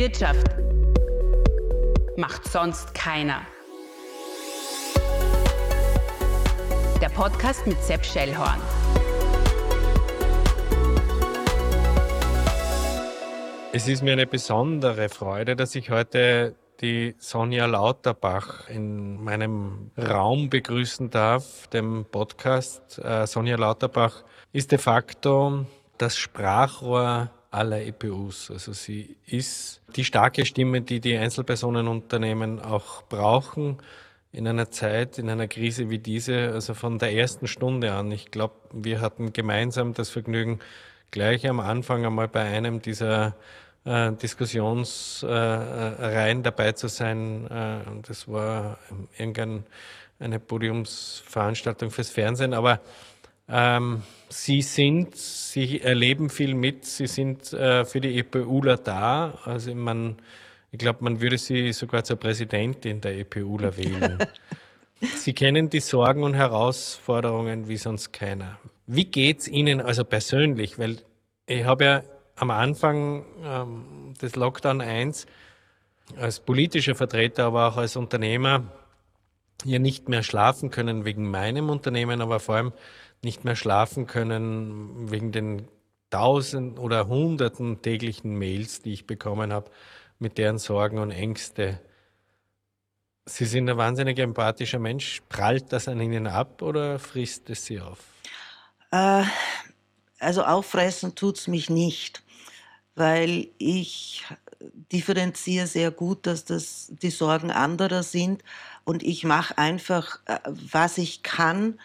Wirtschaft macht sonst keiner. Der Podcast mit Sepp Schellhorn. Es ist mir eine besondere Freude, dass ich heute die Sonja Lauterbach in meinem Raum begrüßen darf, dem Podcast. Äh, Sonja Lauterbach ist de facto das Sprachrohr aller EPUs. Also sie ist die starke Stimme, die die Einzelpersonenunternehmen auch brauchen in einer Zeit, in einer Krise wie diese, also von der ersten Stunde an. Ich glaube, wir hatten gemeinsam das Vergnügen, gleich am Anfang einmal bei einem dieser äh, Diskussionsreihen äh, dabei zu sein. Äh, das war irgendeine Podiumsveranstaltung fürs Fernsehen, aber ähm, Sie sind, Sie erleben viel mit, Sie sind äh, für die EPUler da. Also man, ich glaube, man würde Sie sogar zur Präsidentin der EPUler wählen. Sie kennen die Sorgen und Herausforderungen wie sonst keiner. Wie geht's Ihnen also persönlich? Weil ich habe ja am Anfang ähm, des Lockdown 1 als politischer Vertreter, aber auch als Unternehmer hier nicht mehr schlafen können wegen meinem Unternehmen, aber vor allem nicht mehr schlafen können wegen den tausend oder hunderten täglichen Mails, die ich bekommen habe, mit deren Sorgen und Ängste. Sie sind ein wahnsinnig empathischer Mensch. Prallt das an Ihnen ab oder frisst es Sie auf? Äh, also auffressen tut es mich nicht, weil ich differenziere sehr gut, dass das die Sorgen anderer sind und ich mache einfach, äh, was ich kann,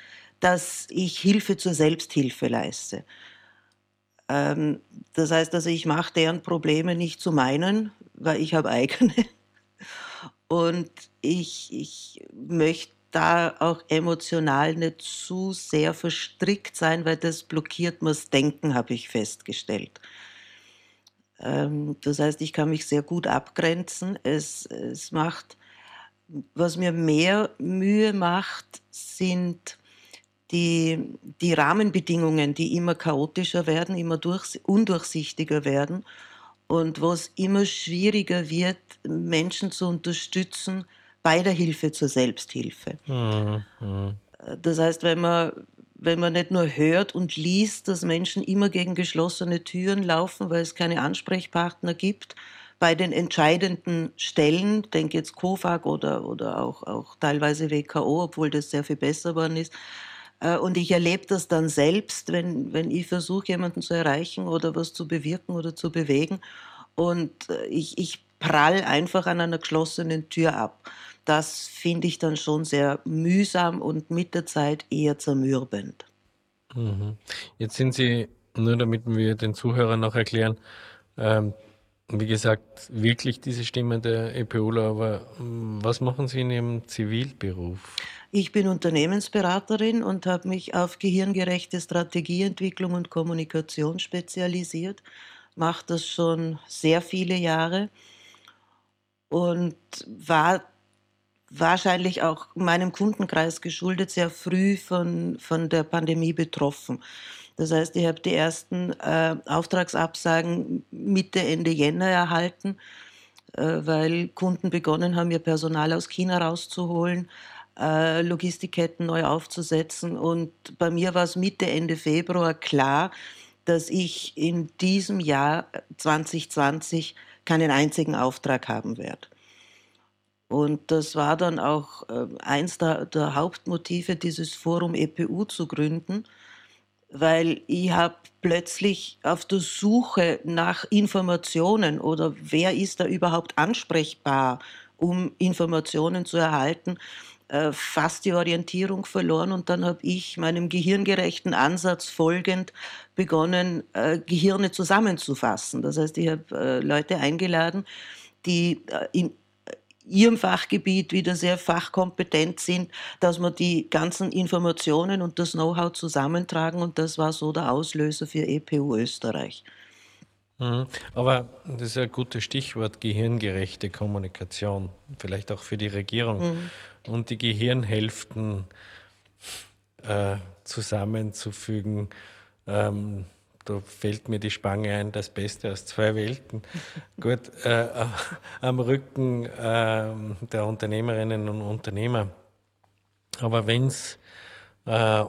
dass ich Hilfe zur Selbsthilfe leiste. Ähm, das heißt also, ich mache deren Probleme nicht zu meinen, weil ich habe eigene. Und ich, ich möchte da auch emotional nicht zu sehr verstrickt sein, weil das blockiert mir das Denken, habe ich festgestellt. Ähm, das heißt, ich kann mich sehr gut abgrenzen. Es, es macht, was mir mehr Mühe macht, sind die, die Rahmenbedingungen, die immer chaotischer werden, immer durch, undurchsichtiger werden und wo es immer schwieriger wird, Menschen zu unterstützen bei der Hilfe zur Selbsthilfe. Mhm. Das heißt, wenn man, wenn man nicht nur hört und liest, dass Menschen immer gegen geschlossene Türen laufen, weil es keine Ansprechpartner gibt, bei den entscheidenden Stellen, denke jetzt COFAG oder, oder auch, auch teilweise WKO, obwohl das sehr viel besser geworden ist, und ich erlebe das dann selbst, wenn, wenn ich versuche, jemanden zu erreichen oder was zu bewirken oder zu bewegen. Und äh, ich, ich prall einfach an einer geschlossenen Tür ab. Das finde ich dann schon sehr mühsam und mit der Zeit eher zermürbend. Mhm. Jetzt sind Sie, nur damit wir den Zuhörern noch erklären, ähm, wie gesagt, wirklich diese Stimme der EPUler, aber hm, was machen Sie in Ihrem Zivilberuf? Ich bin Unternehmensberaterin und habe mich auf gehirngerechte Strategieentwicklung und Kommunikation spezialisiert. Mache das schon sehr viele Jahre und war wahrscheinlich auch meinem Kundenkreis geschuldet sehr früh von, von der Pandemie betroffen. Das heißt, ich habe die ersten äh, Auftragsabsagen Mitte, Ende Jänner erhalten, äh, weil Kunden begonnen haben, ihr Personal aus China rauszuholen, äh, Logistikketten neu aufzusetzen. Und bei mir war es Mitte, Ende Februar klar, dass ich in diesem Jahr 2020 keinen einzigen Auftrag haben werde. Und das war dann auch äh, eins der, der Hauptmotive, dieses Forum EPU zu gründen, weil ich habe plötzlich auf der Suche nach Informationen oder wer ist da überhaupt ansprechbar, um Informationen zu erhalten, äh, fast die Orientierung verloren und dann habe ich meinem gehirngerechten Ansatz folgend begonnen, äh, Gehirne zusammenzufassen. Das heißt, ich habe äh, Leute eingeladen, die äh, in ihrem Fachgebiet wieder sehr fachkompetent sind, dass wir die ganzen Informationen und das Know-how zusammentragen und das war so der Auslöser für EPU Österreich. Mhm. Aber das ist ein gutes Stichwort, gehirngerechte Kommunikation, vielleicht auch für die Regierung. Mhm. Und die Gehirnhälften äh, zusammenzufügen, ähm, da fällt mir die Spange ein, das Beste aus zwei Welten. Gut, äh, am Rücken äh, der Unternehmerinnen und Unternehmer. Aber wenn es äh,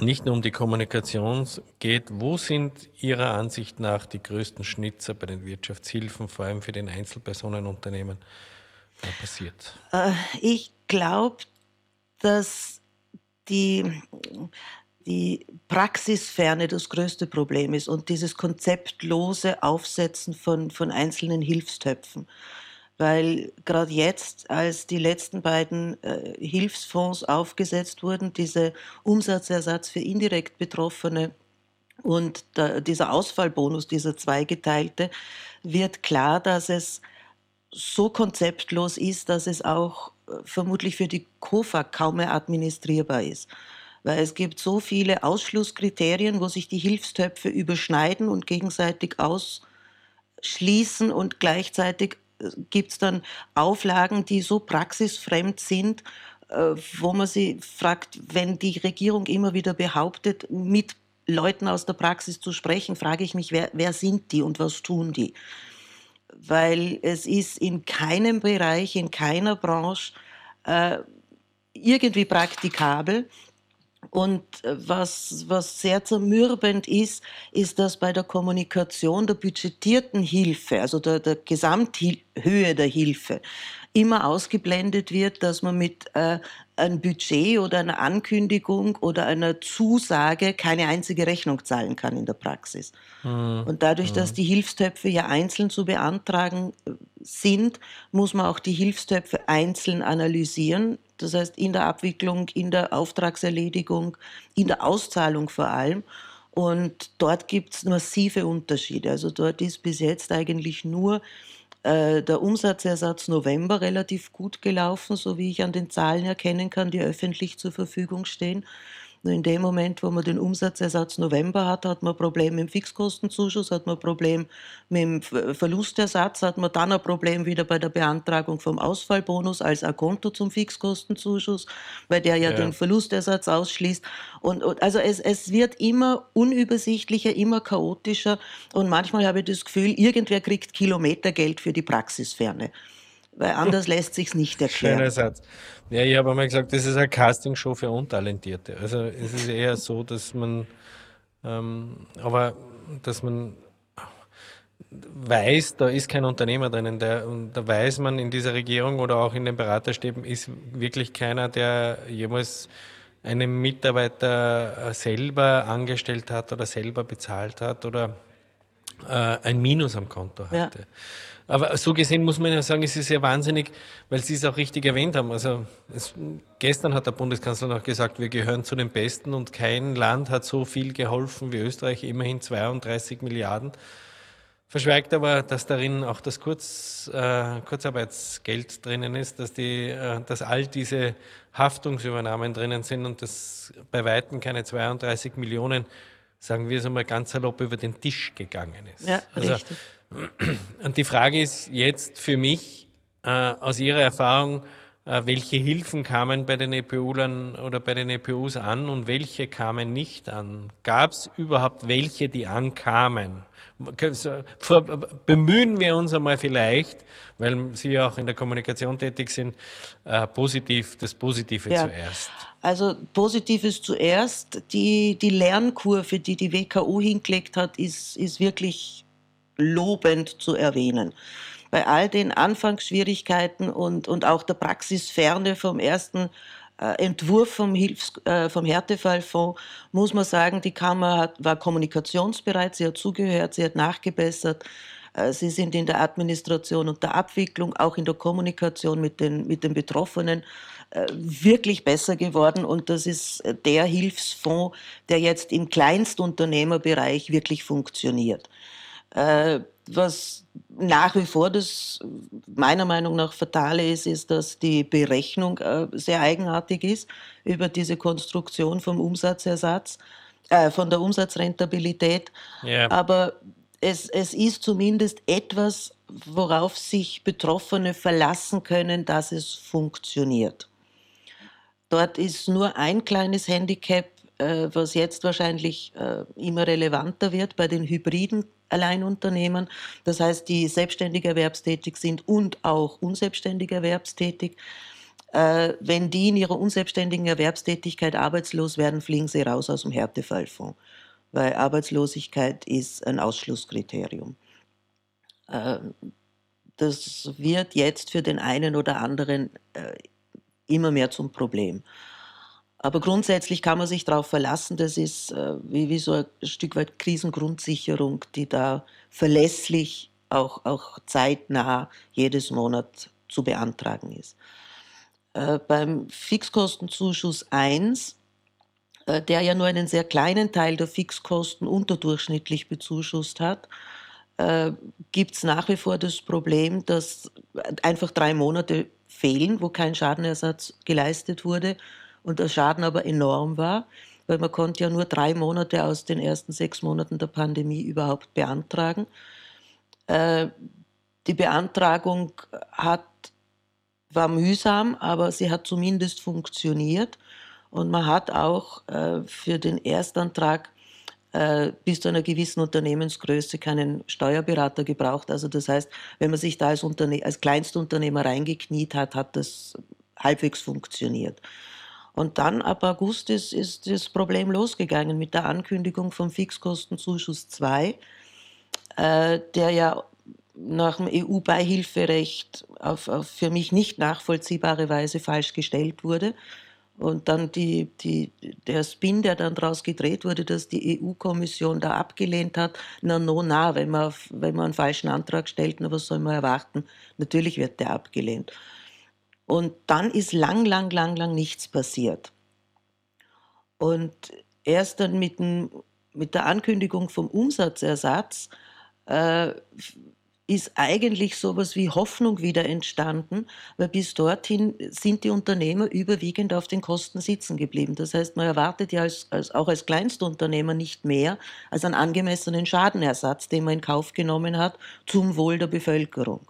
nicht nur um die Kommunikation geht, wo sind Ihrer Ansicht nach die größten Schnitzer bei den Wirtschaftshilfen, vor allem für den Einzelpersonenunternehmen, passiert? Äh, ich glaube, dass die, die Praxisferne das größte Problem ist und dieses konzeptlose Aufsetzen von, von einzelnen Hilfstöpfen. Weil gerade jetzt, als die letzten beiden äh, Hilfsfonds aufgesetzt wurden, dieser Umsatzersatz für indirekt Betroffene und der, dieser Ausfallbonus, dieser zweigeteilte, wird klar, dass es so konzeptlos ist, dass es auch vermutlich für die KOFA kaum mehr administrierbar ist. Weil es gibt so viele Ausschlusskriterien, wo sich die Hilfstöpfe überschneiden und gegenseitig ausschließen und gleichzeitig gibt es dann Auflagen, die so praxisfremd sind, äh, wo man sich fragt, wenn die Regierung immer wieder behauptet, mit Leuten aus der Praxis zu sprechen, frage ich mich, wer, wer sind die und was tun die? Weil es ist in keinem Bereich, in keiner Branche äh, irgendwie praktikabel, und äh, was, was sehr zermürbend ist, ist, dass bei der Kommunikation der budgetierten Hilfe, also der, der Gesamthöhe der Hilfe, immer ausgeblendet wird, dass man mit äh, einem Budget oder einer Ankündigung oder einer Zusage keine einzige Rechnung zahlen kann in der Praxis. Mhm. Und dadurch, dass hm. die Hilfstöpfe ja einzeln zu beantragen äh, sind, muss man auch die Hilfstöpfe einzeln analysieren. Das heißt, in der Abwicklung, in der Auftragserledigung, in der Auszahlung vor allem. Und dort gibt es massive Unterschiede. Also dort ist bis jetzt eigentlich nur äh, der Umsatzersatz November relativ gut gelaufen, so wie ich an den Zahlen erkennen kann, die öffentlich zur Verfügung stehen. Nur in dem Moment, wo man den Umsatzersatz November hat, hat man ein Problem mit dem Fixkostenzuschuss, hat man ein Problem mit dem Verlustersatz, hat man dann ein Problem wieder bei der Beantragung vom Ausfallbonus als Akonto zum Fixkostenzuschuss, weil der ja, ja. den Verlustersatz ausschließt. Und, und also es, es wird immer unübersichtlicher, immer chaotischer und manchmal habe ich das Gefühl, irgendwer kriegt Kilometergeld für die Praxisferne weil anders lässt sich nicht erklären. Schöner Satz. Ja, ich habe einmal gesagt, das ist eine Castingshow für Untalentierte. Also es ist eher so, dass man, ähm, aber dass man weiß, da ist kein Unternehmer drinnen. Der, da weiß man in dieser Regierung oder auch in den Beraterstäben ist wirklich keiner, der jemals einen Mitarbeiter selber angestellt hat oder selber bezahlt hat oder ein Minus am Konto hatte. Ja. Aber so gesehen muss man ja sagen, es ist ja wahnsinnig, weil Sie es auch richtig erwähnt haben. Also es, gestern hat der Bundeskanzler noch gesagt, wir gehören zu den Besten und kein Land hat so viel geholfen wie Österreich, immerhin 32 Milliarden. Verschweigt aber, dass darin auch das Kurz, äh, Kurzarbeitsgeld drinnen ist, dass, die, äh, dass all diese Haftungsübernahmen drinnen sind und dass bei Weitem keine 32 Millionen, sagen wir es einmal ganz salopp, über den Tisch gegangen ist. Ja, also, richtig und die Frage ist jetzt für mich äh, aus Ihrer Erfahrung, äh, welche Hilfen kamen bei den EPUlern oder bei den EPUs an und welche kamen nicht an? Gab es überhaupt welche, die ankamen? Bemühen wir uns einmal vielleicht, weil Sie ja auch in der Kommunikation tätig sind, äh, positiv, das Positive ja. zuerst. Also Positives zuerst. Die, die Lernkurve, die die WKU hingelegt hat, ist, ist wirklich lobend zu erwähnen. Bei all den Anfangsschwierigkeiten und, und auch der Praxisferne vom ersten Entwurf vom, Hilfs-, äh, vom Härtefallfonds muss man sagen, die Kammer hat, war kommunikationsbereit, sie hat zugehört, sie hat nachgebessert. Äh, sie sind in der Administration und der Abwicklung, auch in der Kommunikation mit den, mit den Betroffenen äh, wirklich besser geworden. Und das ist der Hilfsfonds, der jetzt im Kleinstunternehmerbereich wirklich funktioniert. Was nach wie vor das meiner Meinung nach fatale ist, ist, dass die Berechnung äh, sehr eigenartig ist über diese Konstruktion vom Umsatzersatz, äh, von der Umsatzrentabilität. Yeah. Aber es, es ist zumindest etwas, worauf sich Betroffene verlassen können, dass es funktioniert. Dort ist nur ein kleines Handicap äh, was jetzt wahrscheinlich äh, immer relevanter wird bei den hybriden Alleinunternehmen, das heißt, die selbstständig erwerbstätig sind und auch unselbstständig erwerbstätig. Äh, wenn die in ihrer unselbstständigen Erwerbstätigkeit arbeitslos werden, fliegen sie raus aus dem Härtefallfonds, weil Arbeitslosigkeit ist ein Ausschlusskriterium. Äh, das wird jetzt für den einen oder anderen äh, immer mehr zum Problem. Aber grundsätzlich kann man sich darauf verlassen, das ist äh, wie, wie so ein Stück weit Krisengrundsicherung, die da verlässlich, auch, auch zeitnah jedes Monat zu beantragen ist. Äh, beim Fixkostenzuschuss 1, äh, der ja nur einen sehr kleinen Teil der Fixkosten unterdurchschnittlich bezuschusst hat, äh, gibt es nach wie vor das Problem, dass einfach drei Monate fehlen, wo kein Schadenersatz geleistet wurde und der Schaden aber enorm war, weil man konnte ja nur drei Monate aus den ersten sechs Monaten der Pandemie überhaupt beantragen. Äh, die Beantragung hat, war mühsam, aber sie hat zumindest funktioniert und man hat auch äh, für den Erstantrag äh, bis zu einer gewissen Unternehmensgröße keinen Steuerberater gebraucht. Also das heißt, wenn man sich da als, Unterne als Kleinstunternehmer reingekniet hat, hat das halbwegs funktioniert. Und dann ab August ist, ist das Problem losgegangen mit der Ankündigung vom Fixkostenzuschuss 2, äh, der ja nach dem EU-Beihilferecht auf, auf für mich nicht nachvollziehbare Weise falsch gestellt wurde. Und dann die, die, der Spin, der dann daraus gedreht wurde, dass die EU-Kommission da abgelehnt hat, na, no, na, wenn man, wenn man einen falschen Antrag stellt, na, was soll man erwarten? Natürlich wird der abgelehnt. Und dann ist lang, lang, lang, lang nichts passiert. Und erst dann mit, dem, mit der Ankündigung vom Umsatzersatz äh, ist eigentlich sowas wie Hoffnung wieder entstanden, weil bis dorthin sind die Unternehmer überwiegend auf den Kosten sitzen geblieben. Das heißt, man erwartet ja als, als, auch als Kleinstunternehmer nicht mehr als einen angemessenen Schadenersatz, den man in Kauf genommen hat, zum Wohl der Bevölkerung.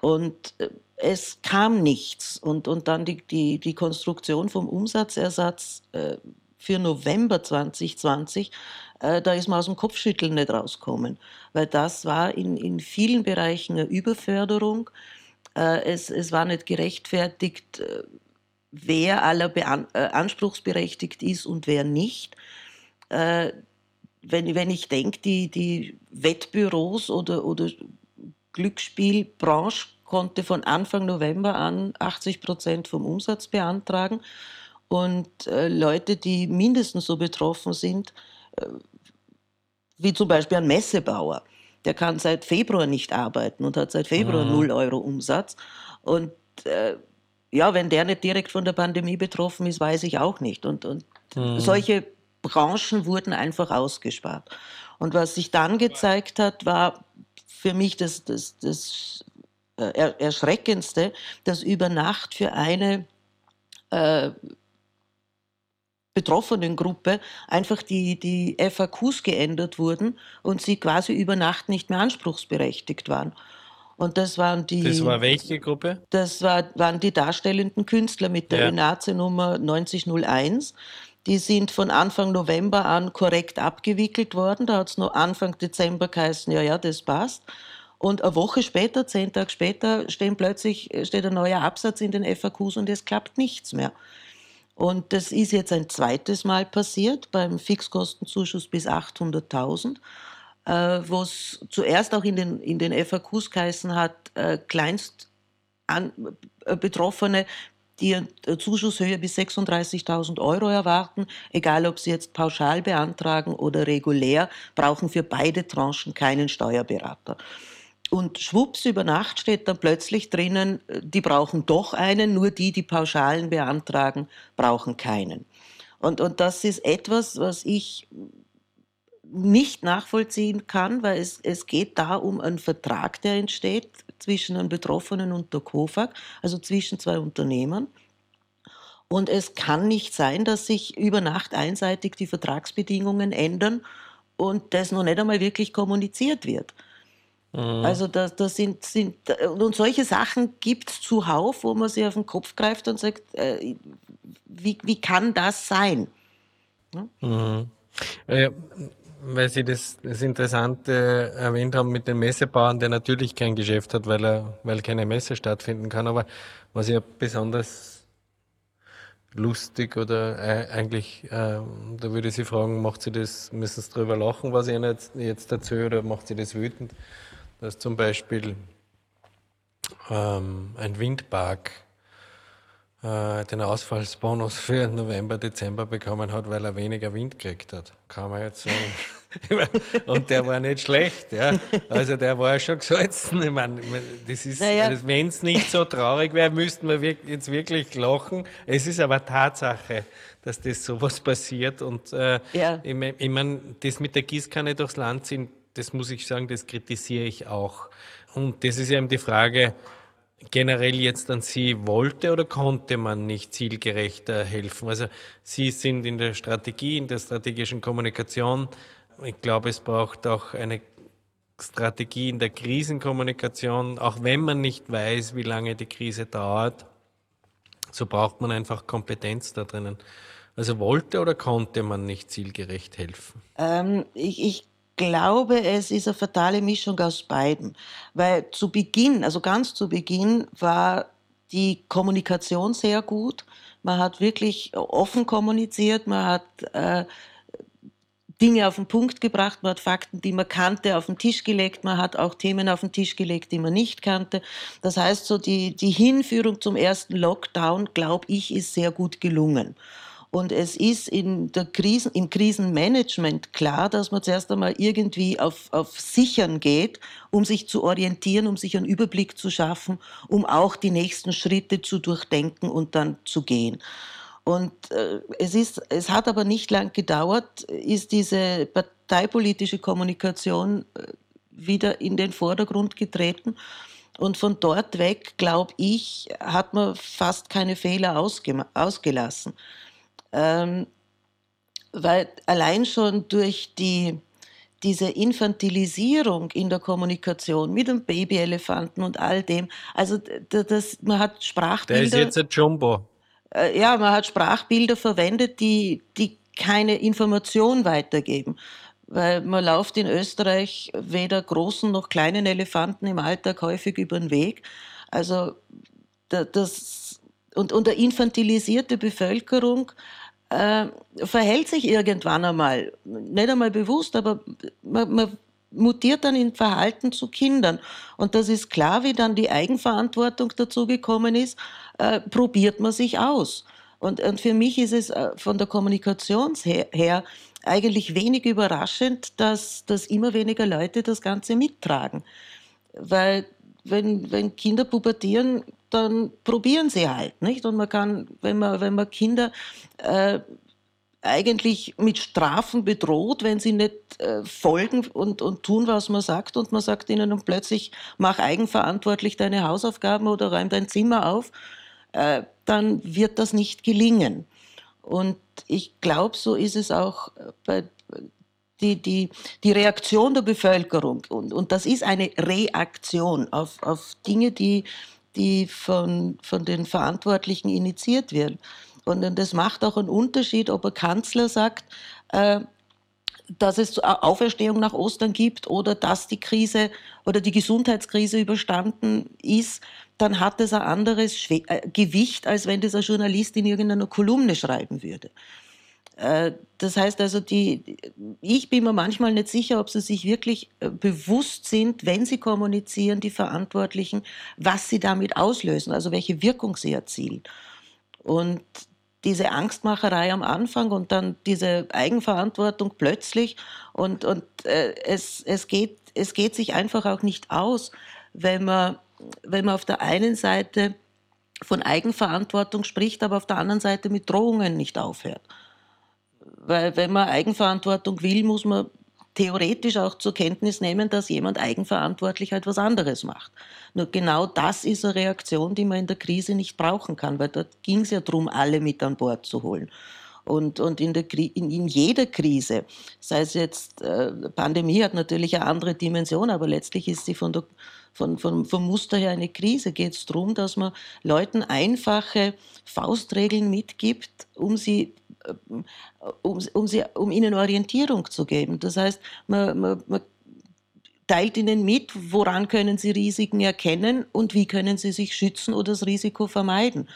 Und äh, es kam nichts. Und, und dann die, die, die Konstruktion vom Umsatzersatz äh, für November 2020 äh, da ist man aus dem Kopfschütteln nicht rausgekommen, weil das war in, in vielen Bereichen eine Überförderung. Äh, es, es war nicht gerechtfertigt, äh, wer aller Bean äh, anspruchsberechtigt ist und wer nicht. Äh, wenn, wenn ich denke, die, die Wettbüros oder, oder Glücksspielbranche konnte von Anfang November an 80 Prozent vom Umsatz beantragen. Und äh, Leute, die mindestens so betroffen sind, wie zum Beispiel ein Messebauer. Der kann seit Februar nicht arbeiten und hat seit Februar mhm. 0 Euro Umsatz. Und äh, ja, wenn der nicht direkt von der Pandemie betroffen ist, weiß ich auch nicht. Und, und mhm. solche Branchen wurden einfach ausgespart. Und was sich dann gezeigt hat, war für mich das, das, das äh, Erschreckendste, dass über Nacht für eine äh, betroffenen Gruppe einfach die, die FAQs geändert wurden und sie quasi über Nacht nicht mehr anspruchsberechtigt waren. Und das waren die. Das war welche Gruppe? Das war, waren die darstellenden Künstler mit der ja. ENAZE-Nummer 9001. Die sind von Anfang November an korrekt abgewickelt worden. Da hat es nur Anfang Dezember geheißen, ja, ja, das passt. Und eine Woche später, zehn Tage später, stehen plötzlich, steht ein neuer Absatz in den FAQs und es klappt nichts mehr. Und das ist jetzt ein zweites Mal passiert beim Fixkostenzuschuss bis 800.000, äh, wo es zuerst auch in den, in den FAQs geheißen hat, äh, Kleinst an, äh, die eine Zuschusshöhe bis 36.000 Euro erwarten, egal ob sie jetzt pauschal beantragen oder regulär, brauchen für beide Tranchen keinen Steuerberater. Und schwupps, über Nacht steht dann plötzlich drinnen, äh, die brauchen doch einen, nur die, die Pauschalen beantragen, brauchen keinen. Und, und das ist etwas, was ich nicht nachvollziehen kann, weil es, es geht da um einen Vertrag, der entsteht zwischen einem Betroffenen und der KOFAG, also zwischen zwei Unternehmern. Und es kann nicht sein, dass sich über Nacht einseitig die Vertragsbedingungen ändern und das noch nicht einmal wirklich kommuniziert wird. Mhm. Also da, da sind, sind, und solche Sachen gibt es zuhauf, wo man sich auf den Kopf greift und sagt, äh, wie, wie kann das sein? Mhm. Äh, weil Sie das, das Interessante erwähnt haben mit den Messebauern, der natürlich kein Geschäft hat, weil er, weil keine Messe stattfinden kann. Aber was ja besonders lustig oder äh, eigentlich, äh, da würde ich Sie fragen, macht Sie das, müssen Sie drüber lachen, was ich Ihnen jetzt, jetzt erzähle, oder macht Sie das wütend, dass zum Beispiel ähm, ein Windpark äh, den Ausfallsbonus für November, Dezember bekommen hat, weil er weniger Wind gekriegt hat. Kann man jetzt sagen. und der war nicht schlecht, ja. Also der war schon gesalzen. Ich meine, das ist, naja. Also wenn es nicht so traurig wäre, müssten wir jetzt wirklich lachen. Es ist aber Tatsache, dass das sowas passiert. Und äh, ja. ich, ich meine, das mit der Gießkanne durchs Land ziehen, das muss ich sagen, das kritisiere ich auch. Und das ist eben die Frage, generell jetzt an Sie, wollte oder konnte man nicht zielgerechter helfen? Also Sie sind in der Strategie, in der strategischen Kommunikation. Ich glaube, es braucht auch eine Strategie in der Krisenkommunikation, auch wenn man nicht weiß, wie lange die Krise dauert, so braucht man einfach Kompetenz da drinnen. Also wollte oder konnte man nicht zielgerecht helfen? Ähm, ich, ich glaube, es ist eine fatale Mischung aus beiden. Weil zu Beginn, also ganz zu Beginn, war die Kommunikation sehr gut. Man hat wirklich offen kommuniziert, man hat äh, Dinge auf den Punkt gebracht, man hat Fakten, die man kannte, auf den Tisch gelegt, man hat auch Themen auf den Tisch gelegt, die man nicht kannte. Das heißt, so die, die Hinführung zum ersten Lockdown, glaube ich, ist sehr gut gelungen. Und es ist in der Krisen, im Krisenmanagement klar, dass man zuerst einmal irgendwie auf, auf Sichern geht, um sich zu orientieren, um sich einen Überblick zu schaffen, um auch die nächsten Schritte zu durchdenken und dann zu gehen. Und äh, es, ist, es hat aber nicht lang gedauert, ist diese parteipolitische Kommunikation äh, wieder in den Vordergrund getreten. Und von dort weg, glaube ich, hat man fast keine Fehler ausgelassen. Ähm, weil allein schon durch die, diese Infantilisierung in der Kommunikation mit dem Babyelefanten und all dem, also das, man hat Sprachbilder. Der ist jetzt ein Jumbo. Äh, ja, man hat Sprachbilder verwendet, die, die keine Information weitergeben. Weil man läuft in Österreich weder großen noch kleinen Elefanten im Alltag häufig über den Weg. Also das, und, und eine infantilisierte Bevölkerung äh, verhält sich irgendwann einmal, nicht einmal bewusst, aber man, man mutiert dann in Verhalten zu Kindern. Und das ist klar, wie dann die Eigenverantwortung dazu gekommen ist, äh, probiert man sich aus. Und, und für mich ist es äh, von der Kommunikation her, her eigentlich wenig überraschend, dass, dass immer weniger Leute das Ganze mittragen. Weil wenn, wenn Kinder pubertieren, dann probieren sie halt, nicht? Und man kann, wenn man, wenn man Kinder äh, eigentlich mit Strafen bedroht, wenn sie nicht äh, folgen und, und tun, was man sagt, und man sagt ihnen und plötzlich mach eigenverantwortlich deine Hausaufgaben oder räum dein Zimmer auf, äh, dann wird das nicht gelingen. Und ich glaube, so ist es auch bei die, die, die Reaktion der Bevölkerung. Und, und das ist eine Reaktion auf, auf Dinge, die, die von, von den Verantwortlichen initiiert werden. Und, das macht auch einen Unterschied, ob ein Kanzler sagt, äh, dass es Auferstehung nach Ostern gibt oder dass die Krise oder die Gesundheitskrise überstanden ist, dann hat es ein anderes äh, Gewicht, als wenn das ein Journalist in irgendeiner Kolumne schreiben würde. Äh, das heißt also, die, ich bin mir manchmal nicht sicher, ob sie sich wirklich äh, bewusst sind, wenn sie kommunizieren, die Verantwortlichen, was sie damit auslösen, also welche Wirkung sie erzielen. Und diese Angstmacherei am Anfang und dann diese Eigenverantwortung plötzlich und, und äh, es, es, geht, es geht sich einfach auch nicht aus, wenn man, wenn man auf der einen Seite von Eigenverantwortung spricht, aber auf der anderen Seite mit Drohungen nicht aufhört. Weil wenn man Eigenverantwortung will, muss man theoretisch auch zur Kenntnis nehmen, dass jemand eigenverantwortlich etwas anderes macht. Nur genau das ist eine Reaktion, die man in der Krise nicht brauchen kann, weil dort ging es ja darum, alle mit an Bord zu holen. Und, und in, in, in jeder Krise, sei es jetzt, äh, Pandemie hat natürlich eine andere Dimension, aber letztlich ist sie von der, von, von, vom Muster her eine Krise, geht es darum, dass man Leuten einfache Faustregeln mitgibt, um sie um, um, sie, um ihnen Orientierung zu geben. Das heißt, man, man, man teilt ihnen mit, woran können sie Risiken erkennen und wie können sie sich schützen oder das Risiko vermeiden.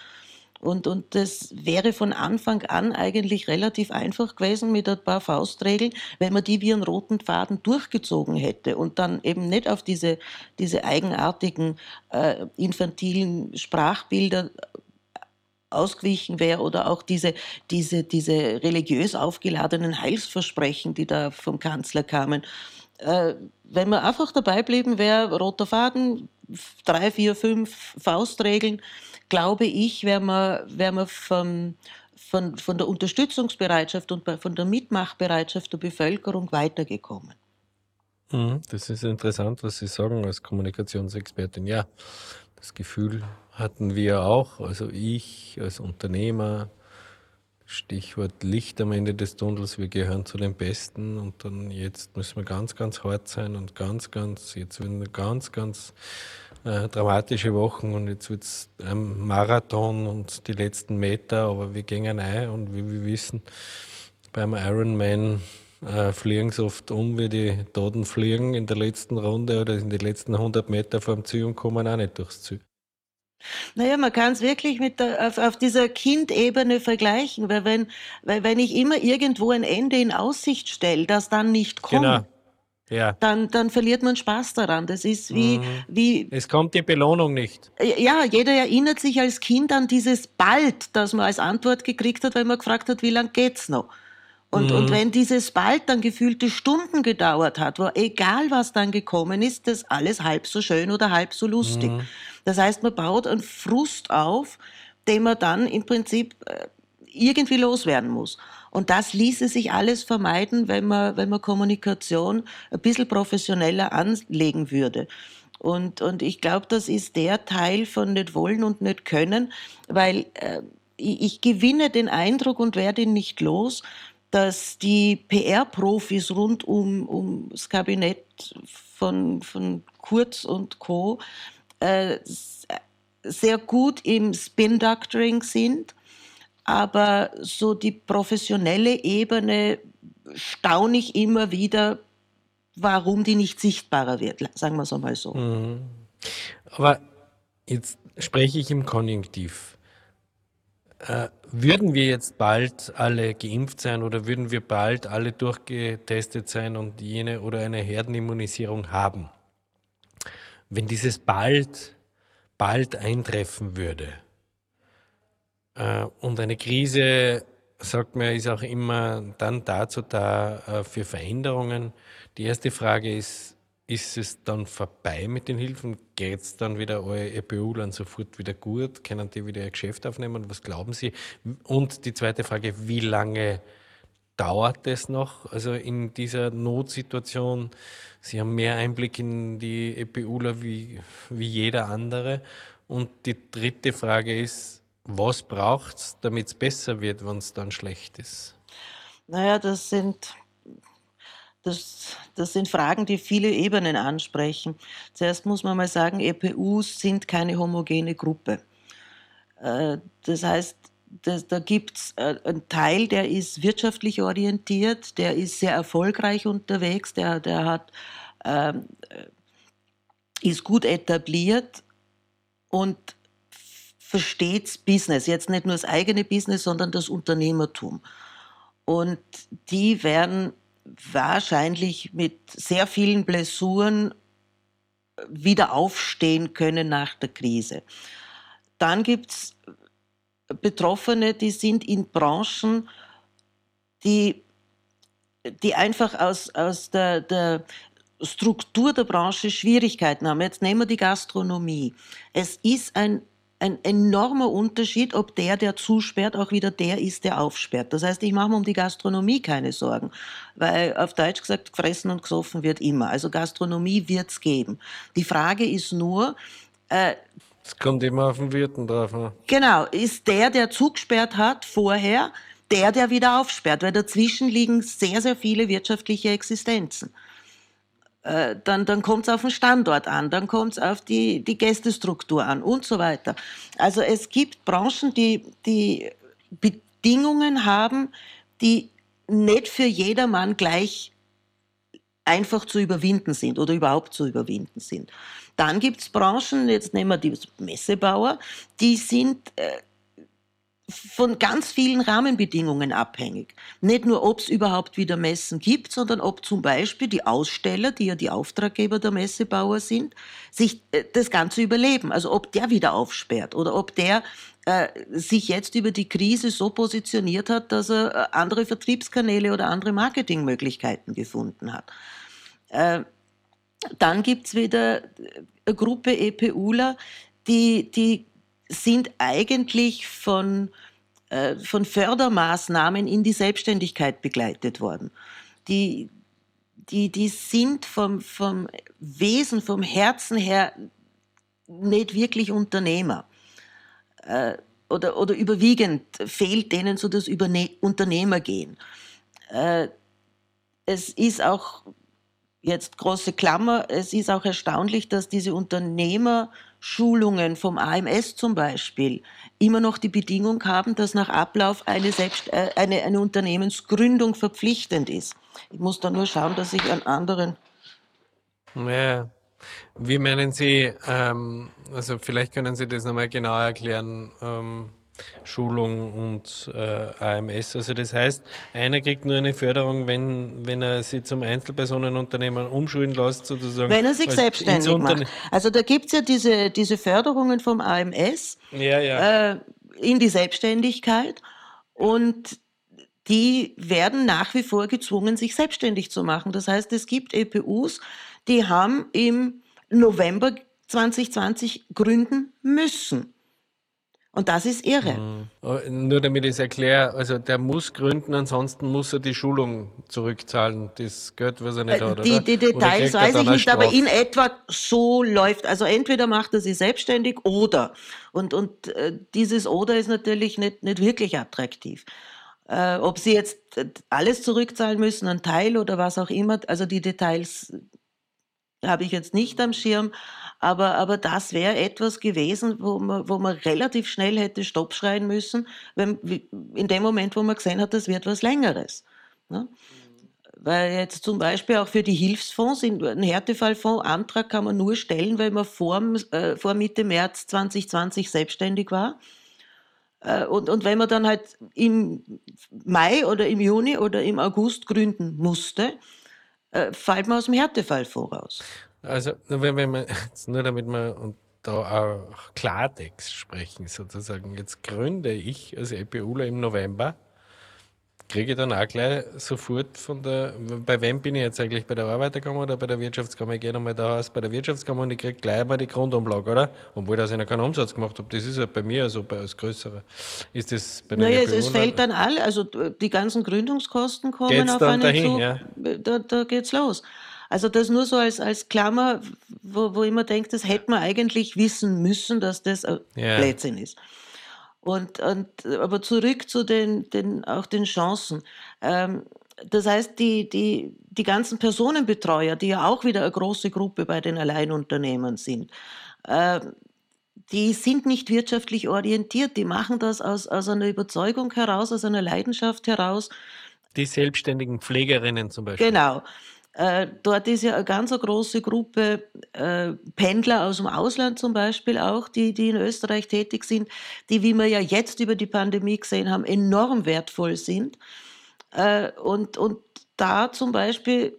Und, und das wäre von Anfang an eigentlich relativ einfach gewesen mit ein paar Faustregeln, wenn man die wie einen roten Faden durchgezogen hätte und dann eben nicht auf diese, diese eigenartigen äh, infantilen Sprachbilder ausgewichen wäre oder auch diese, diese, diese religiös aufgeladenen Heilsversprechen, die da vom Kanzler kamen. Äh, wenn man einfach dabei blieben wäre, roter Faden, drei, vier, fünf Faustregeln, glaube ich, wäre man, wär man vom, von, von der Unterstützungsbereitschaft und von der Mitmachbereitschaft der Bevölkerung weitergekommen. Mhm, das ist interessant, was Sie sagen als Kommunikationsexpertin. Ja, das Gefühl hatten wir auch, also ich als Unternehmer, Stichwort Licht am Ende des Tunnels, wir gehören zu den Besten und dann jetzt müssen wir ganz, ganz hart sein und ganz, ganz, jetzt werden ganz, ganz äh, dramatische Wochen und jetzt wird es ein Marathon und die letzten Meter, aber wir gehen ein und wie wir wissen, beim Ironman äh, fliegen sie oft um, wie die Toten fliegen in der letzten Runde oder in die letzten 100 Meter vor dem Ziel und kommen auch nicht durchs Ziel. Naja, man kann es wirklich mit der, auf, auf dieser Kindebene vergleichen, weil wenn, weil wenn ich immer irgendwo ein Ende in Aussicht stelle, das dann nicht kommt, genau. Ja. Dann, dann verliert man Spaß daran. Das ist wie, mhm. wie. Es kommt die Belohnung nicht. Ja, jeder erinnert sich als Kind an dieses bald, das man als Antwort gekriegt hat, weil man gefragt hat, wie lange geht's noch? Und, mhm. und wenn dieses bald dann gefühlte Stunden gedauert hat, wo egal was dann gekommen ist, das alles halb so schön oder halb so lustig. Mhm. Das heißt, man baut einen Frust auf, den man dann im Prinzip äh, irgendwie loswerden muss. Und das ließe sich alles vermeiden, wenn man, wenn man Kommunikation ein bisschen professioneller anlegen würde. Und, und ich glaube, das ist der Teil von nicht wollen und nicht können, weil äh, ich, ich gewinne den Eindruck und werde ihn nicht los, dass die PR-Profis rund um, das Kabinett von, von Kurz und Co. Äh, sehr gut im Spin-Doctoring sind, aber so die professionelle Ebene staune ich immer wieder, warum die nicht sichtbarer wird, sagen wir es einmal so. Mhm. Aber jetzt spreche ich im Konjunktiv. Äh, würden wir jetzt bald alle geimpft sein oder würden wir bald alle durchgetestet sein und jene oder eine Herdenimmunisierung haben? Wenn dieses bald, bald eintreffen würde äh, und eine Krise, sagt man, ist auch immer dann dazu da äh, für Veränderungen. Die erste Frage ist, ist es dann vorbei mit den Hilfen? Geht es dann wieder eure EPU-Land sofort wieder gut? Können die wieder ihr Geschäft aufnehmen? Was glauben Sie? Und die zweite Frage, wie lange dauert es noch? Also in dieser Notsituation, Sie haben mehr Einblick in die EPUler wie, wie jeder andere. Und die dritte Frage ist, was braucht es, damit es besser wird, wenn es dann schlecht ist? Naja, das sind das, das sind Fragen, die viele Ebenen ansprechen. Zuerst muss man mal sagen, EPUs sind keine homogene Gruppe. Äh, das heißt, das, da gibt es äh, einen Teil, der ist wirtschaftlich orientiert, der ist sehr erfolgreich unterwegs, der, der hat, ähm, äh, ist gut etabliert und versteht Business. Jetzt nicht nur das eigene Business, sondern das Unternehmertum. Und die werden wahrscheinlich mit sehr vielen Blessuren wieder aufstehen können nach der Krise. Dann gibt es Betroffene, die sind in Branchen, die, die einfach aus, aus der, der Struktur der Branche Schwierigkeiten haben. Jetzt nehmen wir die Gastronomie. Es ist ein ein enormer Unterschied, ob der, der zusperrt, auch wieder der ist, der aufsperrt. Das heißt, ich mache mir um die Gastronomie keine Sorgen, weil auf Deutsch gesagt, gefressen und gesoffen wird immer. Also Gastronomie wird es geben. Die Frage ist nur, äh, es kommt immer auf den Wirten drauf. Ne? Genau, ist der, der zugesperrt hat vorher, der, der wieder aufsperrt, weil dazwischen liegen sehr, sehr viele wirtschaftliche Existenzen. Äh, dann, dann kommt es auf den Standort an, dann kommt es auf die, die Gästestruktur an und so weiter. Also es gibt Branchen, die, die Bedingungen haben, die nicht für jedermann gleich einfach zu überwinden sind oder überhaupt zu überwinden sind. Dann gibt es Branchen, jetzt nehmen wir die Messebauer, die sind äh, von ganz vielen Rahmenbedingungen abhängig. Nicht nur, ob es überhaupt wieder Messen gibt, sondern ob zum Beispiel die Aussteller, die ja die Auftraggeber der Messebauer sind, sich äh, das Ganze überleben. Also ob der wieder aufsperrt oder ob der äh, sich jetzt über die Krise so positioniert hat, dass er äh, andere Vertriebskanäle oder andere Marketingmöglichkeiten gefunden hat. Äh, dann gibt es wieder eine Gruppe EPUler, die, die sind eigentlich von, äh, von Fördermaßnahmen in die Selbstständigkeit begleitet worden. Die, die, die sind vom, vom Wesen, vom Herzen her nicht wirklich Unternehmer. Äh, oder, oder überwiegend fehlt denen so das Überne Unternehmergehen. Äh, es ist auch, jetzt große Klammer, es ist auch erstaunlich, dass diese Unternehmer Schulungen vom AMS zum Beispiel immer noch die Bedingung haben, dass nach Ablauf eine, Selbst äh, eine, eine Unternehmensgründung verpflichtend ist. Ich muss da nur schauen, dass ich an anderen. Ja. Wie meinen Sie, ähm, also vielleicht können Sie das nochmal genauer erklären, ähm, Schulung und äh, AMS. Also das heißt, einer kriegt nur eine Förderung, wenn, wenn er sich zum Einzelpersonenunternehmer umschulen lässt, sozusagen. Wenn er sich selbstständig macht. Also da gibt es ja diese, diese Förderungen vom AMS ja, ja. Äh, in die Selbstständigkeit und die werden nach wie vor gezwungen, sich selbstständig zu machen. Das heißt, es gibt EPUs, die haben im November 2020 gründen müssen. Und das ist irre. Mhm. Nur damit ich es erkläre, also der muss gründen, ansonsten muss er die Schulung zurückzahlen, das Geld, was er nicht äh, hat. Die, die Details weiß ich nicht, aber in etwa so läuft. Also entweder macht er sich selbstständig oder. Und, und äh, dieses oder ist natürlich nicht, nicht wirklich attraktiv. Äh, ob sie jetzt alles zurückzahlen müssen, ein Teil oder was auch immer, also die Details habe ich jetzt nicht am Schirm. Aber, aber das wäre etwas gewesen, wo man, wo man relativ schnell hätte Stopp schreien müssen, wenn, in dem Moment, wo man gesehen hat, das wird was Längeres. Ne? Weil jetzt zum Beispiel auch für die Hilfsfonds, ein Härtefallfonds-Antrag kann man nur stellen, weil man vor, äh, vor Mitte März 2020 selbstständig war. Äh, und, und wenn man dann halt im Mai oder im Juni oder im August gründen musste, äh, fällt man aus dem Härtefallfonds raus. Also, wenn, wenn man, nur damit wir da auch Klartext sprechen, sozusagen, jetzt gründe ich als EPUler im November, kriege ich dann auch gleich sofort von der, bei wem bin ich jetzt eigentlich, bei der Arbeiterkammer oder bei der Wirtschaftskammer? Ich gehe nochmal da aus bei der Wirtschaftskammer und ich kriege gleich mal die Grundumlage, oder? Obwohl das ich noch keinen Umsatz gemacht habe. Das ist ja bei mir, also bei, als größerer. Ist das bei der Naja, es, es fällt dann alle, also die ganzen Gründungskosten kommen Geht's auf dann einen dahin, zu. ja? Da, da geht's los. Also das nur so als, als Klammer, wo, wo ich immer denke, das hätte man eigentlich wissen müssen, dass das ein Ja. Blödsinn ist. Und, und, aber zurück zu den, den, auch den Chancen. Ähm, das heißt, die, die, die ganzen Personenbetreuer, die ja auch wieder eine große Gruppe bei den Alleinunternehmern sind, äh, die sind nicht wirtschaftlich orientiert. Die machen das aus, aus einer Überzeugung heraus, aus einer Leidenschaft heraus. Die selbstständigen Pflegerinnen zum Beispiel. Genau. Äh, dort ist ja eine ganz große Gruppe äh, Pendler aus dem Ausland zum Beispiel auch, die, die in Österreich tätig sind, die, wie wir ja jetzt über die Pandemie gesehen haben, enorm wertvoll sind. Äh, und, und da zum Beispiel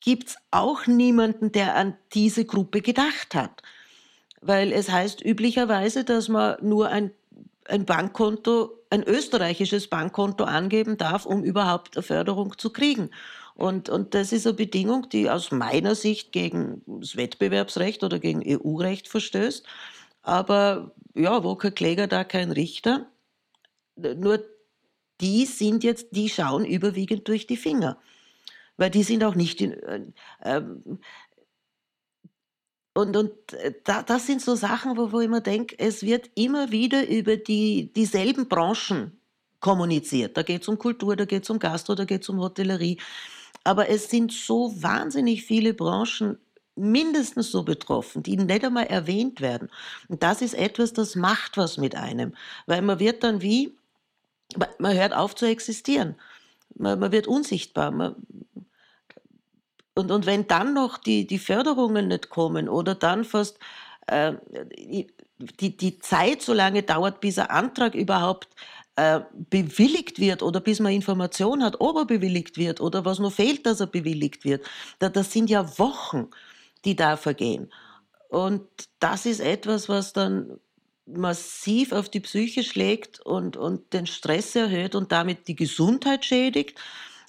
gibt es auch niemanden, der an diese Gruppe gedacht hat. Weil es heißt üblicherweise, dass man nur ein, ein Bankkonto ein österreichisches Bankkonto angeben darf, um überhaupt eine Förderung zu kriegen. Und, und das ist eine Bedingung, die aus meiner Sicht gegen das Wettbewerbsrecht oder gegen EU-Recht verstößt. Aber ja, wo kein Kläger, da kein Richter. Nur die sind jetzt, die schauen überwiegend durch die Finger. Weil die sind auch nicht in, äh, ähm, und, und äh, da, das sind so Sachen, wo, wo ich mir denke, es wird immer wieder über die, dieselben Branchen kommuniziert. Da geht es um Kultur, da geht es um Gastro, da geht es um Hotellerie. Aber es sind so wahnsinnig viele Branchen mindestens so betroffen, die nicht einmal erwähnt werden. Und das ist etwas, das macht was mit einem, weil man wird dann wie, man hört auf zu existieren. Man, man wird unsichtbar. Man, und, und wenn dann noch die, die Förderungen nicht kommen oder dann fast äh, die, die Zeit so lange dauert, bis ein Antrag überhaupt äh, bewilligt wird oder bis man Information hat, ob er bewilligt wird oder was nur fehlt, dass er bewilligt wird. das sind ja Wochen die da vergehen. Und das ist etwas, was dann massiv auf die Psyche schlägt und, und den Stress erhöht und damit die Gesundheit schädigt.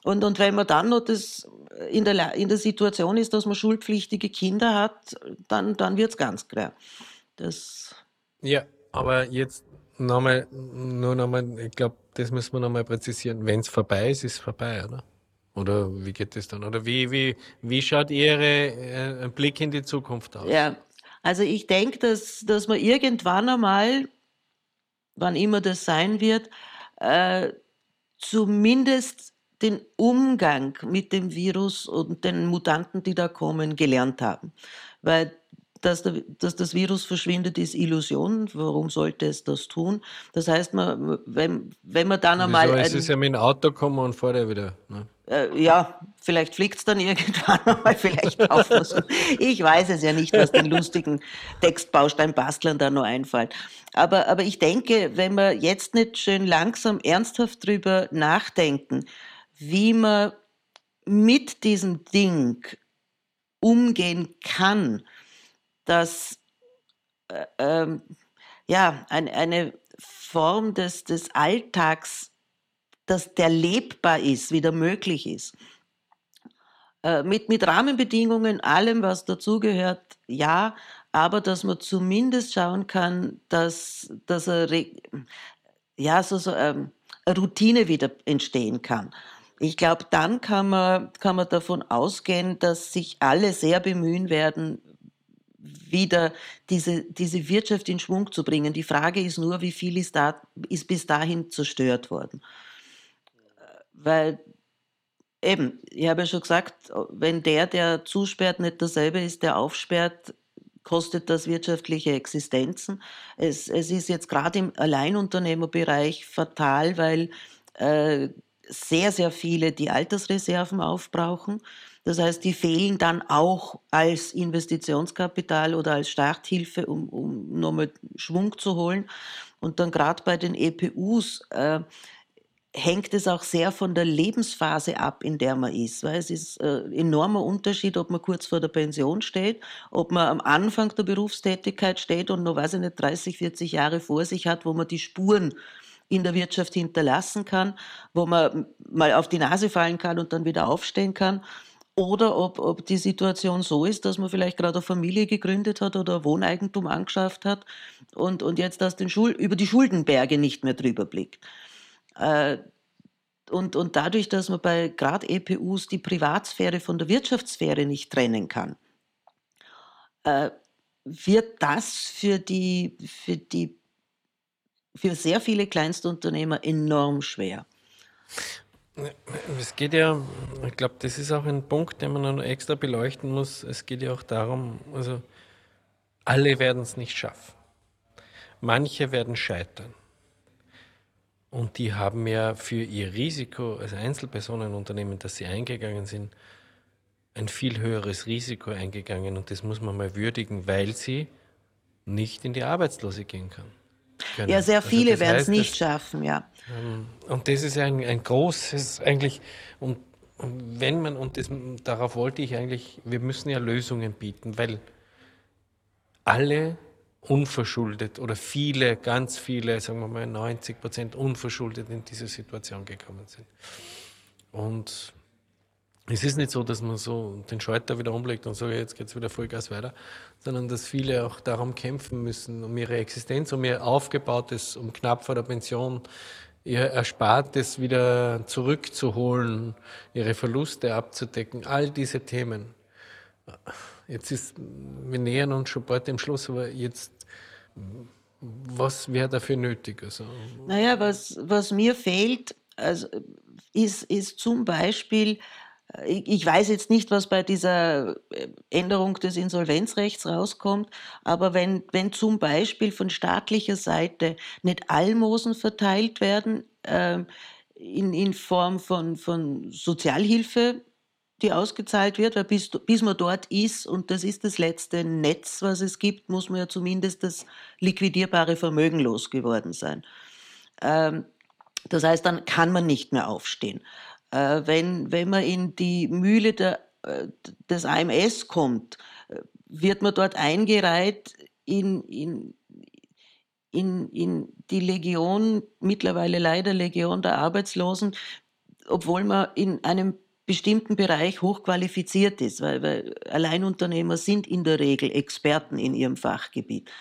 Und, und wenn man dann noch das in, der, in der Situation ist, dass man schulpflichtige Kinder hat, dann, dann wird es ganz klar. Das ja, aber jetzt nochmal, nur nochmal, ich glaube, das müssen wir nochmal präzisieren. Wenn es vorbei ist, ist es vorbei, oder? Oder wie geht das dann? Oder wie, wie, wie schaut Ihre äh, Blick in die Zukunft aus? Ja, also ich denke, dass, dass man irgendwann einmal, wann immer das sein wird, äh, zumindest den Umgang mit dem Virus und den Mutanten, die da kommen, gelernt haben. Weil dass, das Virus verschwindet, ist Illusion. Warum sollte es das tun? Das heißt, man, wenn, wenn man dann einmal. Wieso, es ist ja mit dem Auto kommen und vorher wieder. Ne? Äh, ja, vielleicht fliegt es dann irgendwann einmal, vielleicht auch. Ich weiß es ja nicht, was den lustigen Textbaustein-Bastlern da nur einfällt. Aber, aber ich denke, wenn wir jetzt nicht schön langsam ernsthaft drüber nachdenken, wie man mit diesem Ding umgehen kann, dass äh, ähm, ja, ein, eine Form des, des Alltags, dass der lebbar ist, wieder möglich ist. Äh, mit, mit Rahmenbedingungen, allem, was dazugehört, ja, aber dass man zumindest schauen kann, dass, dass eine, ja, so, so ähm, eine Routine wieder entstehen kann. Ich glaube, dann kann man, kann man davon ausgehen, dass sich alle sehr bemühen werden, wieder diese, diese Wirtschaft in Schwung zu bringen. Die Frage ist nur, wie viel ist, da, ist bis dahin zerstört worden. Weil eben, ich habe ja schon gesagt, wenn der, der zusperrt, nicht derselbe ist, der aufsperrt, kostet das wirtschaftliche Existenzen. Es, es ist jetzt gerade im Alleinunternehmerbereich fatal, weil äh, sehr, sehr viele die Altersreserven aufbrauchen. Das heißt, die fehlen dann auch als Investitionskapital oder als Starthilfe, um, um nochmal Schwung zu holen. Und dann gerade bei den EPUs äh, hängt es auch sehr von der Lebensphase ab, in der man ist. Weil es ist ein äh, enormer Unterschied, ob man kurz vor der Pension steht, ob man am Anfang der Berufstätigkeit steht und noch, weiß ich nicht, 30, 40 Jahre vor sich hat, wo man die Spuren in der Wirtschaft hinterlassen kann, wo man mal auf die Nase fallen kann und dann wieder aufstehen kann oder ob, ob die Situation so ist, dass man vielleicht gerade eine Familie gegründet hat oder Wohneigentum angeschafft hat und, und jetzt aus den Schul über die Schuldenberge nicht mehr drüber blickt. Äh, und, und dadurch, dass man bei gerade EPUs die Privatsphäre von der Wirtschaftssphäre nicht trennen kann, äh, wird das für die, für die für sehr viele Kleinstunternehmer enorm schwer. Es geht ja, ich glaube, das ist auch ein Punkt, den man noch extra beleuchten muss. Es geht ja auch darum, also alle werden es nicht schaffen. Manche werden scheitern. Und die haben ja für ihr Risiko als Einzelpersonenunternehmen, das sie eingegangen sind, ein viel höheres Risiko eingegangen. Und das muss man mal würdigen, weil sie nicht in die Arbeitslose gehen kann. Genau. Ja, sehr also viele also werden es nicht das, schaffen, ja. Ähm, und das ist ein, ein großes, eigentlich, und, und wenn man, und das, darauf wollte ich eigentlich, wir müssen ja Lösungen bieten, weil alle unverschuldet oder viele, ganz viele, sagen wir mal 90 Prozent unverschuldet in diese Situation gekommen sind. Und es ist nicht so, dass man so den Schalter wieder umlegt und sagt, jetzt geht es wieder Vollgas weiter, sondern dass viele auch darum kämpfen müssen, um ihre Existenz, um ihr Aufgebautes, um knapp vor der Pension, ihr Erspartes wieder zurückzuholen, ihre Verluste abzudecken, all diese Themen. Jetzt ist, wir nähern uns schon bald dem Schluss, aber jetzt, was wäre dafür nötig? Also, naja, was, was mir fehlt, also, ist, ist zum Beispiel ich, weiß jetzt nicht, was bei dieser äh, Änderung des Insolvenzrechts rauskommt, aber wenn, wenn zum Beispiel von staatlicher Seite nicht Almosen verteilt werden äh, in, in Form von, von Sozialhilfe, die ausgezahlt wird, weil bis, bis man dort ist, und das ist das letzte Netz, was es gibt, muss man ja zumindest das liquidierbare Vermögen losgeworden sein. Ähm, das heißt, dann kann man nicht mehr aufstehen. Äh, wenn, wenn man in die Mühle der, äh, des AMS kommt, äh, wird man dort eingereiht in, in, in, in die Legion, mittlerweile leider Legion der Arbeitslosen, obwohl man in einem bestimmten Bereich hochqualifiziert ist, weil, weil Alleinunternehmer sind in der Regel Experten in ihrem Fachgebiet.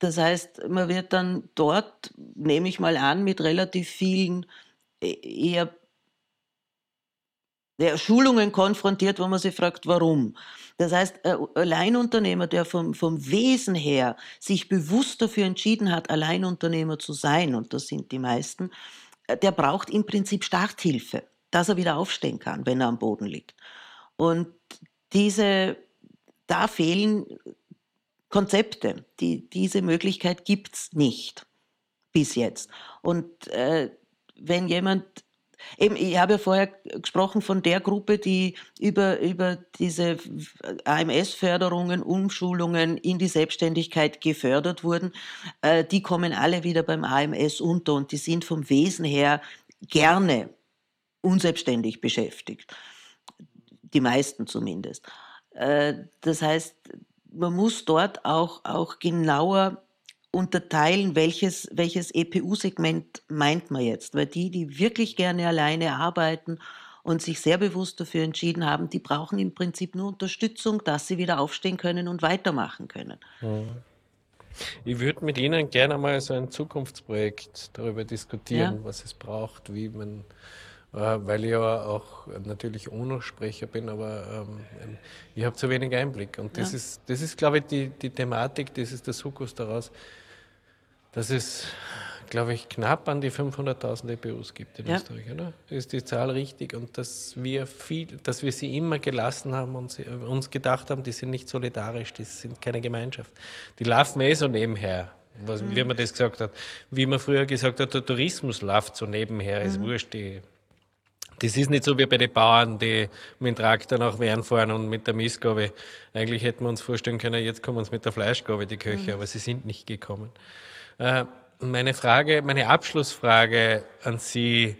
Das heißt, man wird dann dort, nehme ich mal an, mit relativ vielen eher Schulungen konfrontiert, wo man sich fragt, warum. Das heißt, ein Alleinunternehmer, der vom, vom Wesen her sich bewusst dafür entschieden hat, Alleinunternehmer zu sein, und das sind die meisten, äh, der braucht im Prinzip Starthilfe, dass er wieder aufstehen kann, wenn er am Boden liegt. Und diese, da fehlen Konzepte. Die, diese Möglichkeit gibt es nicht bis jetzt. Und äh, wenn jemand Eben, ich habe ja vorher gesprochen von der Gruppe, die über, über diese AMS-Förderungen, Umschulungen in die Selbstständigkeit gefördert wurden. Äh, die kommen alle wieder beim AMS unter und die sind vom Wesen her gerne unselbstständig beschäftigt. Die meisten zumindest. Äh, das heißt, man muss dort auch, auch genauer unterteilen, welches, welches EPU-Segment meint man jetzt. Weil die, die wirklich gerne alleine arbeiten und sich sehr bewusst dafür entschieden haben, die brauchen im Prinzip nur Unterstützung, dass sie wieder aufstehen können und weitermachen können. Mhm. Ich würde mit Ihnen gerne mal so ein Zukunftsprojekt darüber diskutieren, ja. was es braucht, wie man, weil ich ja auch natürlich UNO-Sprecher bin, aber ähm, ich habe zu wenig Einblick. Und das ja. ist, das ist, glaube ich, die, die Thematik, das ist der Sukkus daraus, dass es, glaube ich, knapp an die 500.000 EPUs gibt in ja. Österreich, oder? Ist die Zahl richtig? Und dass wir viel, dass wir sie immer gelassen haben und sie, uns gedacht haben, die sind nicht solidarisch, die sind keine Gemeinschaft. Die laufen eh so nebenher. Was, mhm. Wie man das gesagt hat. Wie man früher gesagt hat, der Tourismus läuft so nebenher, ist mhm. wurscht. Die, das ist nicht so wie bei den Bauern, die mit dem Traktor nach Wern fahren und mit der Mistgabe. Eigentlich hätten wir uns vorstellen können, jetzt kommen uns mit der Fleischgabe die Köche, mhm. aber sie sind nicht gekommen. Äh, meine Frage, meine Abschlussfrage an Sie,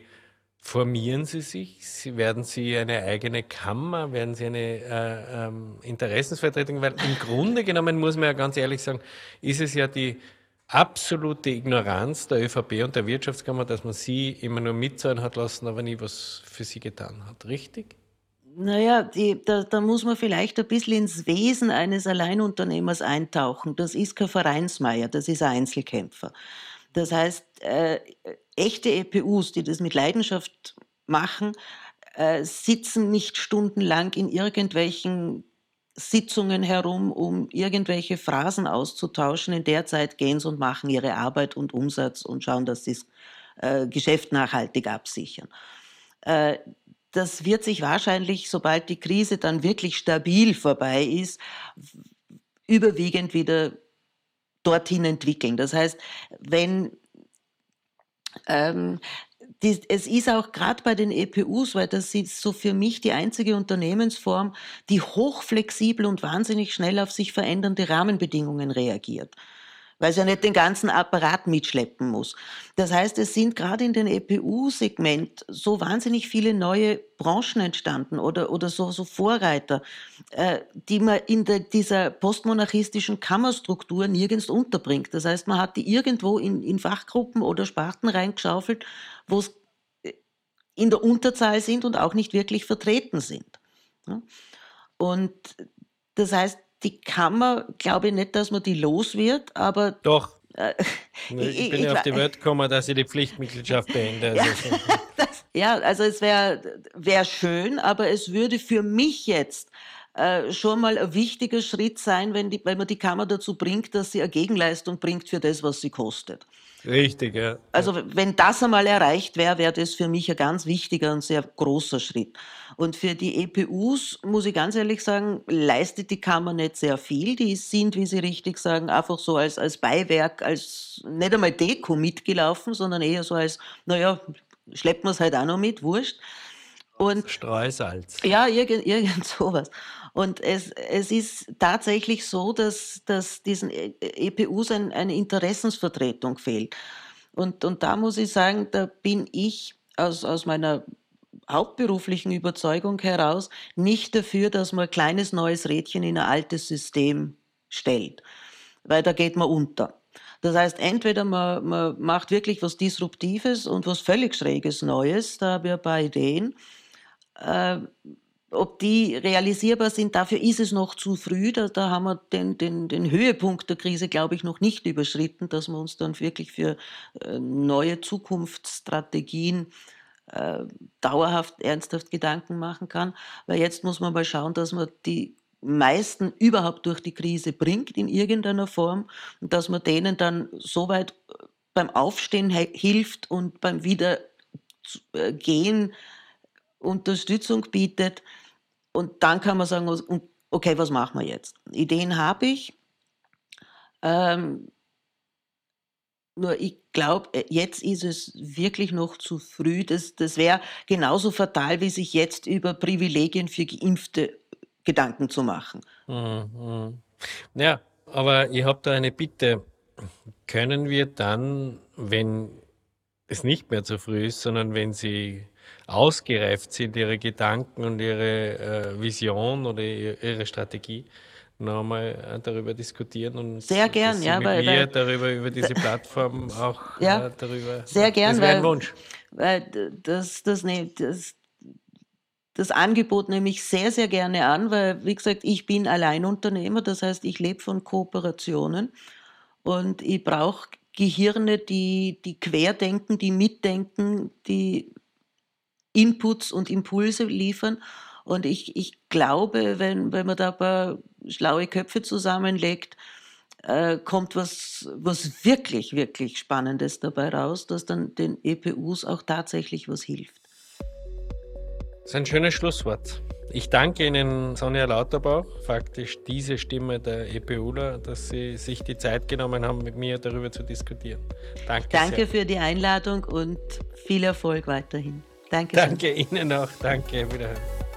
formieren Sie sich? Sie, werden Sie eine eigene Kammer? Werden Sie eine äh, ähm, Interessensvertretung? Weil im Grunde genommen muss man ja ganz ehrlich sagen, ist es ja die absolute Ignoranz der ÖVP und der Wirtschaftskammer, dass man sie immer nur mitzahlen hat lassen, aber nie was für sie getan hat. Richtig? Naja, die, da, da muss man vielleicht ein bisschen ins Wesen eines Alleinunternehmers eintauchen. Das ist kein Vereinsmeier, das ist ein Einzelkämpfer. Das heißt, äh, echte EPUs, die das mit Leidenschaft machen, äh, sitzen nicht stundenlang in irgendwelchen Sitzungen herum, um irgendwelche Phrasen auszutauschen. In der Zeit gehen sie und machen ihre Arbeit und Umsatz und schauen, dass sie das äh, Geschäft nachhaltig absichern. Äh, das wird sich wahrscheinlich, sobald die Krise dann wirklich stabil vorbei ist, überwiegend wieder dorthin entwickeln. Das heißt, wenn ähm, die, es ist auch gerade bei den EPUs, weil das ist so für mich die einzige Unternehmensform, die hochflexibel und wahnsinnig schnell auf sich verändernde Rahmenbedingungen reagiert weil es ja nicht den ganzen Apparat mitschleppen muss. Das heißt, es sind gerade in den EPU-Segment so wahnsinnig viele neue Branchen entstanden oder, oder so, so Vorreiter, äh, die man in der, dieser postmonarchistischen Kammerstruktur nirgends unterbringt. Das heißt, man hat die irgendwo in, in Fachgruppen oder Sparten reingeschaufelt, wo es äh, in der Unterzahl sind und auch nicht wirklich vertreten sind. Und das heißt, die Kammer, glaube ich nicht, dass man die los wird, aber. Doch. Äh, ich, ich, bin ja auf die Welt gekommen, dass ich die Pflichtmitgliedschaft beende. ja, also das, ja, also es wäre wär schön, aber es würde für mich jetzt äh, schon mal ein wichtiger Schritt sein, wenn, die, wenn man die Kammer dazu bringt, dass sie eine Gegenleistung bringt für das, was sie kostet. Richtig, ja. Also wenn das einmal erreicht wäre, wäre das für mich ein ganz wichtiger und sehr großer Schritt. Und für die EPUs, muss ich ganz ehrlich sagen, leistet die Kammer nicht sehr viel. Die sind, wie Sie richtig sagen, einfach so als, als Beiwerk, als nicht einmal Deko mitgelaufen, sondern eher so als, naja, schleppt man es halt auch noch mit, wurscht. Und, Streusalz. Ja, irgend, irgend sowas. Und es, es ist tatsächlich so, dass, dass diesen EPUs ein, eine Interessensvertretung fehlt. Und, und da muss ich sagen, da bin ich aus, aus meiner hauptberuflichen Überzeugung heraus nicht dafür, dass man ein kleines neues Rädchen in ein altes System stellt, weil da geht man unter. Das heißt, entweder man, man macht wirklich was Disruptives und was völlig Schräges Neues, da habe ich ein paar Ideen. Äh, ob die realisierbar sind, dafür ist es noch zu früh. Da, da haben wir den, den, den Höhepunkt der Krise, glaube ich, noch nicht überschritten, dass man uns dann wirklich für äh, neue Zukunftsstrategien äh, dauerhaft, ernsthaft Gedanken machen kann. Weil jetzt muss man mal schauen, dass man die meisten überhaupt durch die Krise bringt in irgendeiner Form und dass man denen dann soweit äh, beim Aufstehen hilft und beim Wiedergehen Unterstützung bietet. Und dann kann man sagen, okay, was machen wir jetzt? Ideen habe ich. Ähm, nur ich glaube, äh, jetzt ist es wirklich noch zu früh. Das, das wäre genauso fatal, wie sich jetzt über Privilegien für Geimpfte Gedanken zu machen. Mhm. Ja, aber ich habe da eine Bitte. Können wir dann, wenn es nicht mehr zu früh ist, sondern wenn Sie ausgereift sind, ihre Gedanken und ihre äh, Vision oder ihre Strategie, nochmal äh, darüber diskutieren und sehr gern, ja, weil, weil darüber über diese Plattform auch ja, äh, darüber. Sehr gern, das wäre ein Wunsch. Weil das, das, ne, das, das Angebot nehme ich sehr, sehr gerne an, weil, wie gesagt, ich bin Alleinunternehmer, das heißt, ich lebe von Kooperationen und ich brauche Gehirne, die, die querdenken, die mitdenken, die Inputs und Impulse liefern. Und ich, ich glaube, wenn, wenn man da ein paar schlaue Köpfe zusammenlegt, äh, kommt was, was wirklich, wirklich Spannendes dabei raus, dass dann den EPUs auch tatsächlich was hilft. Das ist ein schönes Schlusswort. Ich danke Ihnen, Sonja Lauterbach, faktisch diese Stimme der EPUler, dass Sie sich die Zeit genommen haben, mit mir darüber zu diskutieren. Danke. Danke sehr. für die Einladung und viel Erfolg weiterhin. Danke. Danke Ihnen auch. Danke. Wiederhören.